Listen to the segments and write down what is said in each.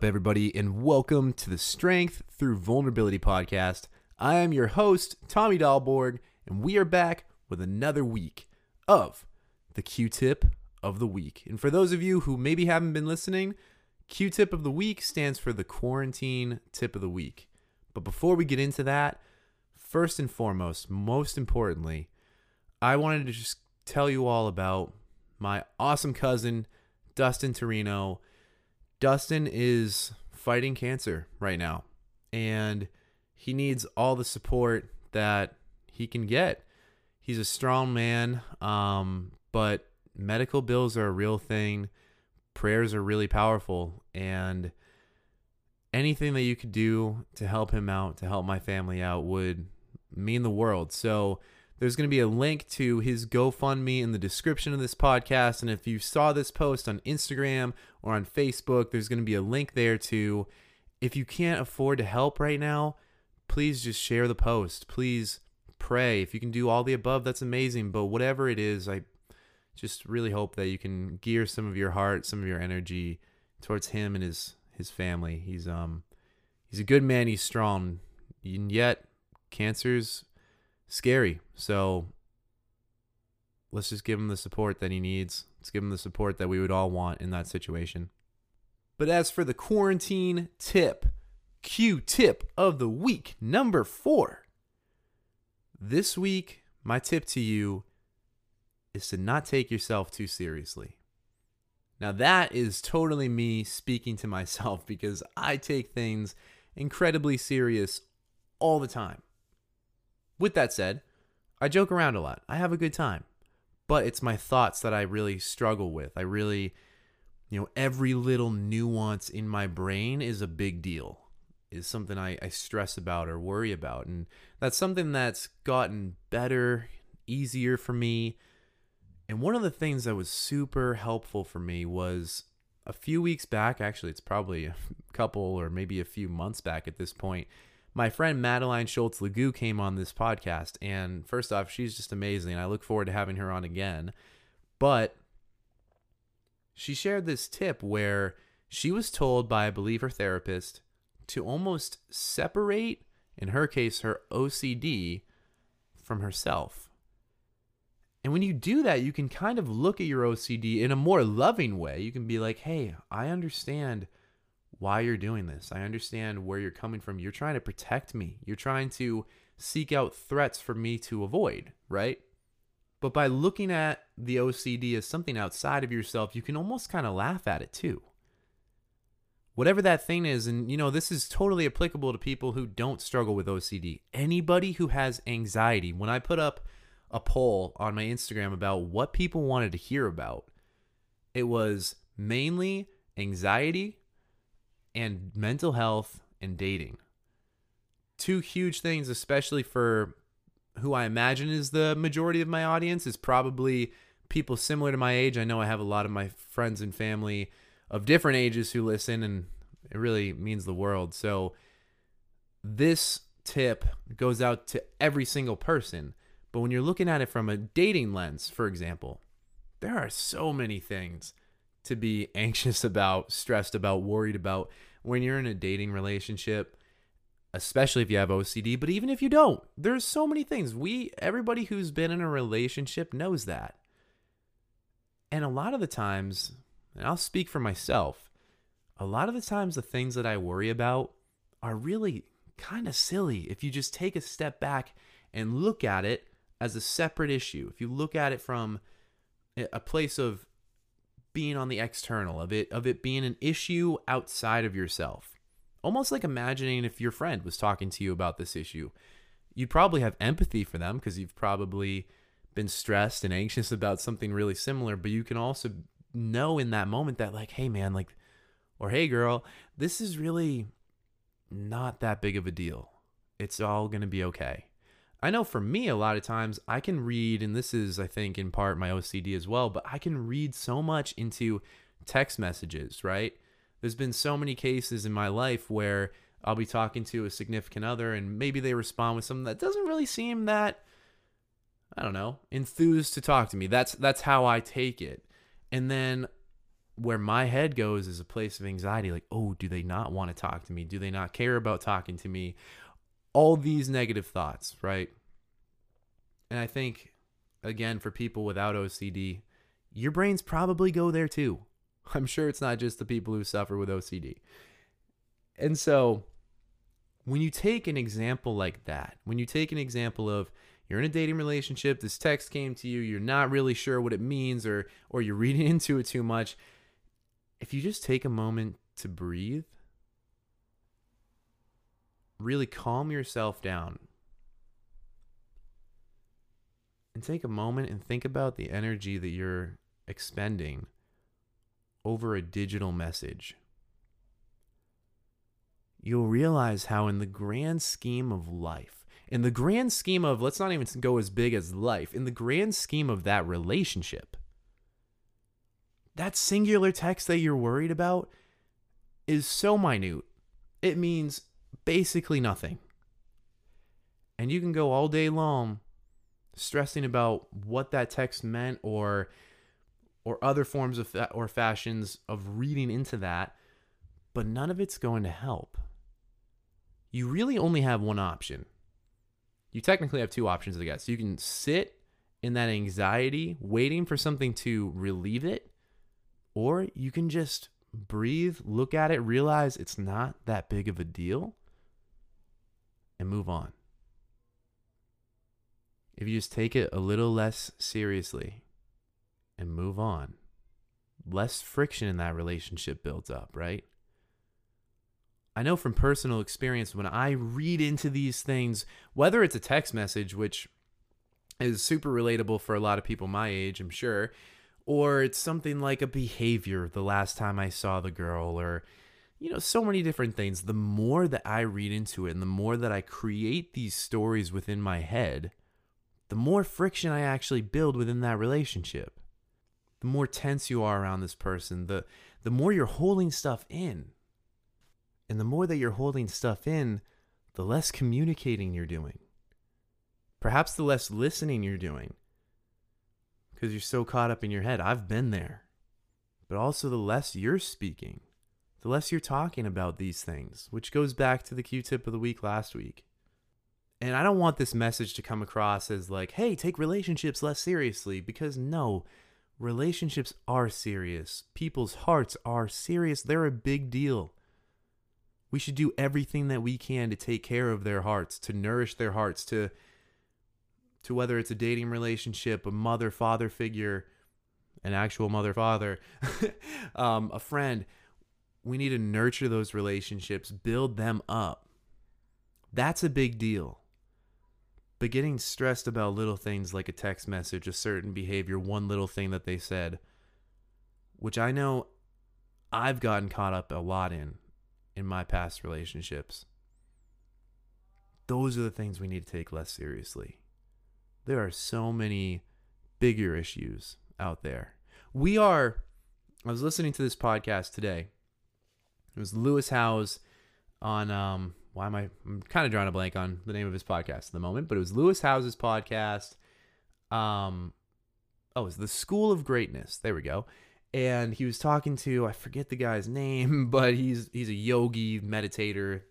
Up, everybody, and welcome to the Strength Through Vulnerability podcast. I am your host, Tommy Dahlborg, and we are back with another week of the Q tip of the week. And for those of you who maybe haven't been listening, Q tip of the week stands for the quarantine tip of the week. But before we get into that, first and foremost, most importantly, I wanted to just tell you all about my awesome cousin, Dustin Torino. Dustin is fighting cancer right now, and he needs all the support that he can get. He's a strong man, um, but medical bills are a real thing. Prayers are really powerful, and anything that you could do to help him out, to help my family out, would mean the world. So, there's going to be a link to his GoFundMe in the description of this podcast. And if you saw this post on Instagram or on Facebook, there's going to be a link there too. If you can't afford to help right now, please just share the post. Please pray. If you can do all the above, that's amazing. But whatever it is, I just really hope that you can gear some of your heart, some of your energy towards him and his his family. He's um he's a good man, he's strong. And yet cancer's scary. So let's just give him the support that he needs. Let's give him the support that we would all want in that situation. But as for the quarantine tip, Q tip of the week, number four. This week, my tip to you is to not take yourself too seriously. Now, that is totally me speaking to myself because I take things incredibly serious all the time. With that said, I joke around a lot. I have a good time. But it's my thoughts that I really struggle with. I really, you know, every little nuance in my brain is a big deal, is something I, I stress about or worry about. And that's something that's gotten better, easier for me. And one of the things that was super helpful for me was a few weeks back, actually, it's probably a couple or maybe a few months back at this point my friend Madeline Schultz Lagu came on this podcast. And first off, she's just amazing. I look forward to having her on again. But she shared this tip where she was told by, I believe, her therapist to almost separate, in her case, her OCD from herself. And when you do that, you can kind of look at your OCD in a more loving way. You can be like, hey, I understand why you're doing this. I understand where you're coming from. You're trying to protect me. You're trying to seek out threats for me to avoid, right? But by looking at the OCD as something outside of yourself, you can almost kind of laugh at it too. Whatever that thing is, and you know, this is totally applicable to people who don't struggle with OCD. Anybody who has anxiety, when I put up a poll on my Instagram about what people wanted to hear about, it was mainly anxiety and mental health and dating. Two huge things, especially for who I imagine is the majority of my audience, is probably people similar to my age. I know I have a lot of my friends and family of different ages who listen, and it really means the world. So, this tip goes out to every single person. But when you're looking at it from a dating lens, for example, there are so many things to be anxious about, stressed about, worried about when you're in a dating relationship, especially if you have OCD, but even if you don't, there's so many things. We everybody who's been in a relationship knows that. And a lot of the times, and I'll speak for myself, a lot of the times the things that I worry about are really kind of silly if you just take a step back and look at it as a separate issue. If you look at it from a place of being on the external of it of it being an issue outside of yourself. Almost like imagining if your friend was talking to you about this issue. You'd probably have empathy for them because you've probably been stressed and anxious about something really similar but you can also know in that moment that like hey man like or hey girl this is really not that big of a deal. It's all going to be okay I know for me, a lot of times I can read, and this is, I think, in part my OCD as well, but I can read so much into text messages, right? There's been so many cases in my life where I'll be talking to a significant other and maybe they respond with something that doesn't really seem that I don't know, enthused to talk to me. That's that's how I take it. And then where my head goes is a place of anxiety like, oh, do they not want to talk to me? Do they not care about talking to me? All these negative thoughts, right? And I think, again, for people without OCD, your brains probably go there too. I'm sure it's not just the people who suffer with OCD. And so, when you take an example like that, when you take an example of you're in a dating relationship, this text came to you, you're not really sure what it means or or you're reading into it too much, if you just take a moment to breathe, really calm yourself down. And take a moment and think about the energy that you're expending over a digital message. You'll realize how, in the grand scheme of life, in the grand scheme of, let's not even go as big as life, in the grand scheme of that relationship, that singular text that you're worried about is so minute. It means basically nothing. And you can go all day long stressing about what that text meant or or other forms of fa- or fashions of reading into that, but none of it's going to help. You really only have one option. You technically have two options, I guess. You can sit in that anxiety, waiting for something to relieve it, or you can just breathe, look at it, realize it's not that big of a deal, and move on. If you just take it a little less seriously and move on, less friction in that relationship builds up, right? I know from personal experience when I read into these things, whether it's a text message, which is super relatable for a lot of people my age, I'm sure, or it's something like a behavior the last time I saw the girl, or, you know, so many different things. The more that I read into it and the more that I create these stories within my head, the more friction I actually build within that relationship. The more tense you are around this person, the, the more you're holding stuff in. And the more that you're holding stuff in, the less communicating you're doing. Perhaps the less listening you're doing because you're so caught up in your head. I've been there. But also, the less you're speaking, the less you're talking about these things, which goes back to the Q tip of the week last week. And I don't want this message to come across as like, hey, take relationships less seriously, because no, relationships are serious. People's hearts are serious. They're a big deal. We should do everything that we can to take care of their hearts, to nourish their hearts, to to whether it's a dating relationship, a mother father figure, an actual mother father, um, a friend. We need to nurture those relationships, build them up. That's a big deal. But getting stressed about little things like a text message, a certain behavior, one little thing that they said, which I know I've gotten caught up a lot in in my past relationships. Those are the things we need to take less seriously. There are so many bigger issues out there. We are, I was listening to this podcast today. It was Lewis Howes on, um, why am I, I'm kind of drawing a blank on the name of his podcast at the moment, but it was Lewis Howes' podcast. Um, oh, it was The School of Greatness. There we go. And he was talking to, I forget the guy's name, but he's, he's a yogi, meditator,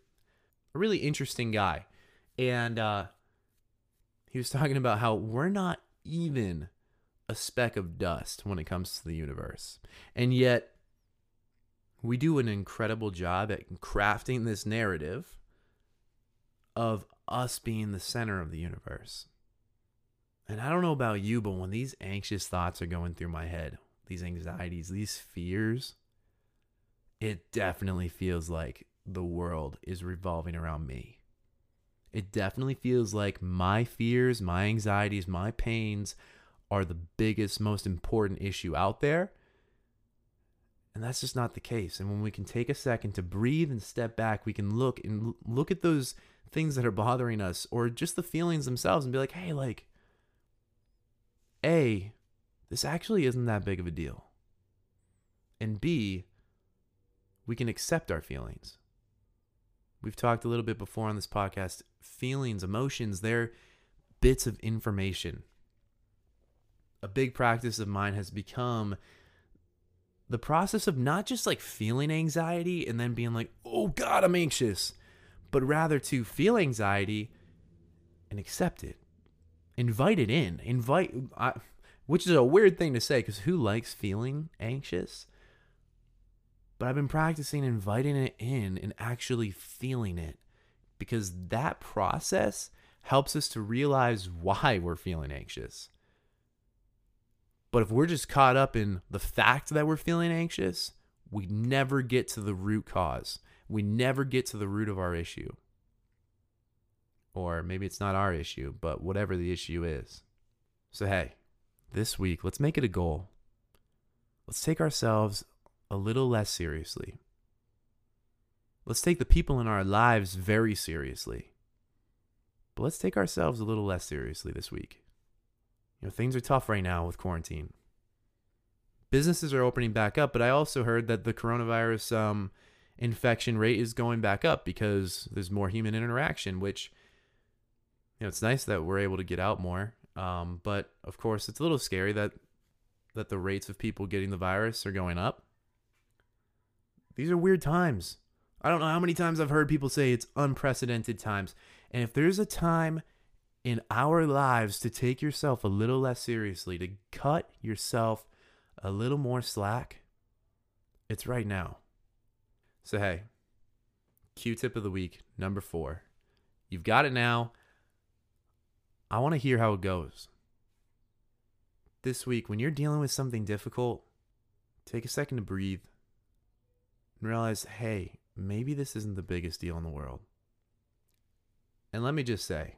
a really interesting guy. And, uh, he was talking about how we're not even a speck of dust when it comes to the universe. And yet, we do an incredible job at crafting this narrative of us being the center of the universe. And I don't know about you, but when these anxious thoughts are going through my head, these anxieties, these fears, it definitely feels like the world is revolving around me. It definitely feels like my fears, my anxieties, my pains are the biggest, most important issue out there. And that's just not the case. And when we can take a second to breathe and step back, we can look and look at those things that are bothering us or just the feelings themselves and be like, hey, like, A, this actually isn't that big of a deal. And B, we can accept our feelings. We've talked a little bit before on this podcast. Feelings, emotions, they're bits of information. A big practice of mine has become the process of not just like feeling anxiety and then being like, oh God, I'm anxious, but rather to feel anxiety and accept it. Invite it in. Invite, I, which is a weird thing to say because who likes feeling anxious? But I've been practicing inviting it in and actually feeling it because that process helps us to realize why we're feeling anxious. But if we're just caught up in the fact that we're feeling anxious, we never get to the root cause. We never get to the root of our issue. Or maybe it's not our issue, but whatever the issue is. So, hey, this week, let's make it a goal. Let's take ourselves a little less seriously. Let's take the people in our lives very seriously. But let's take ourselves a little less seriously this week. You know, things are tough right now with quarantine. Businesses are opening back up, but I also heard that the coronavirus um, infection rate is going back up because there's more human interaction, which, you know, it's nice that we're able to get out more. Um, but of course, it's a little scary that that the rates of people getting the virus are going up. These are weird times. I don't know how many times I've heard people say it's unprecedented times. And if there's a time in our lives to take yourself a little less seriously, to cut yourself a little more slack, it's right now. So, hey, Q tip of the week, number four. You've got it now. I want to hear how it goes. This week, when you're dealing with something difficult, take a second to breathe and realize hey, maybe this isn't the biggest deal in the world. And let me just say,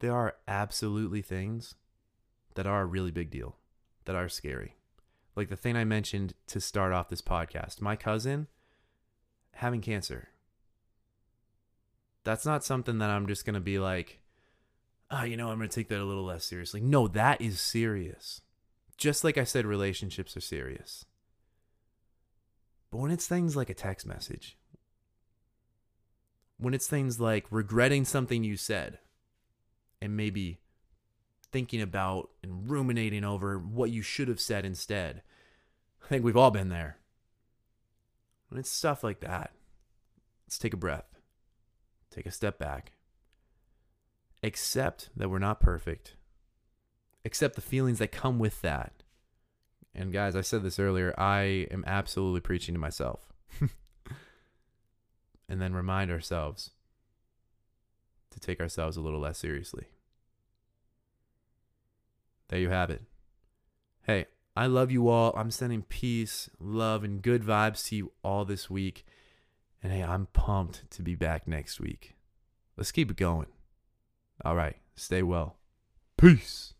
there are absolutely things that are a really big deal, that are scary. Like the thing I mentioned to start off this podcast my cousin having cancer. That's not something that I'm just going to be like, oh, you know, I'm going to take that a little less seriously. No, that is serious. Just like I said, relationships are serious. But when it's things like a text message, when it's things like regretting something you said, and maybe thinking about and ruminating over what you should have said instead. I think we've all been there. When it's stuff like that, let's take a breath, take a step back, accept that we're not perfect, accept the feelings that come with that. And guys, I said this earlier, I am absolutely preaching to myself. and then remind ourselves to take ourselves a little less seriously. There you have it. Hey, I love you all. I'm sending peace, love, and good vibes to you all this week. And hey, I'm pumped to be back next week. Let's keep it going. All right, stay well. Peace.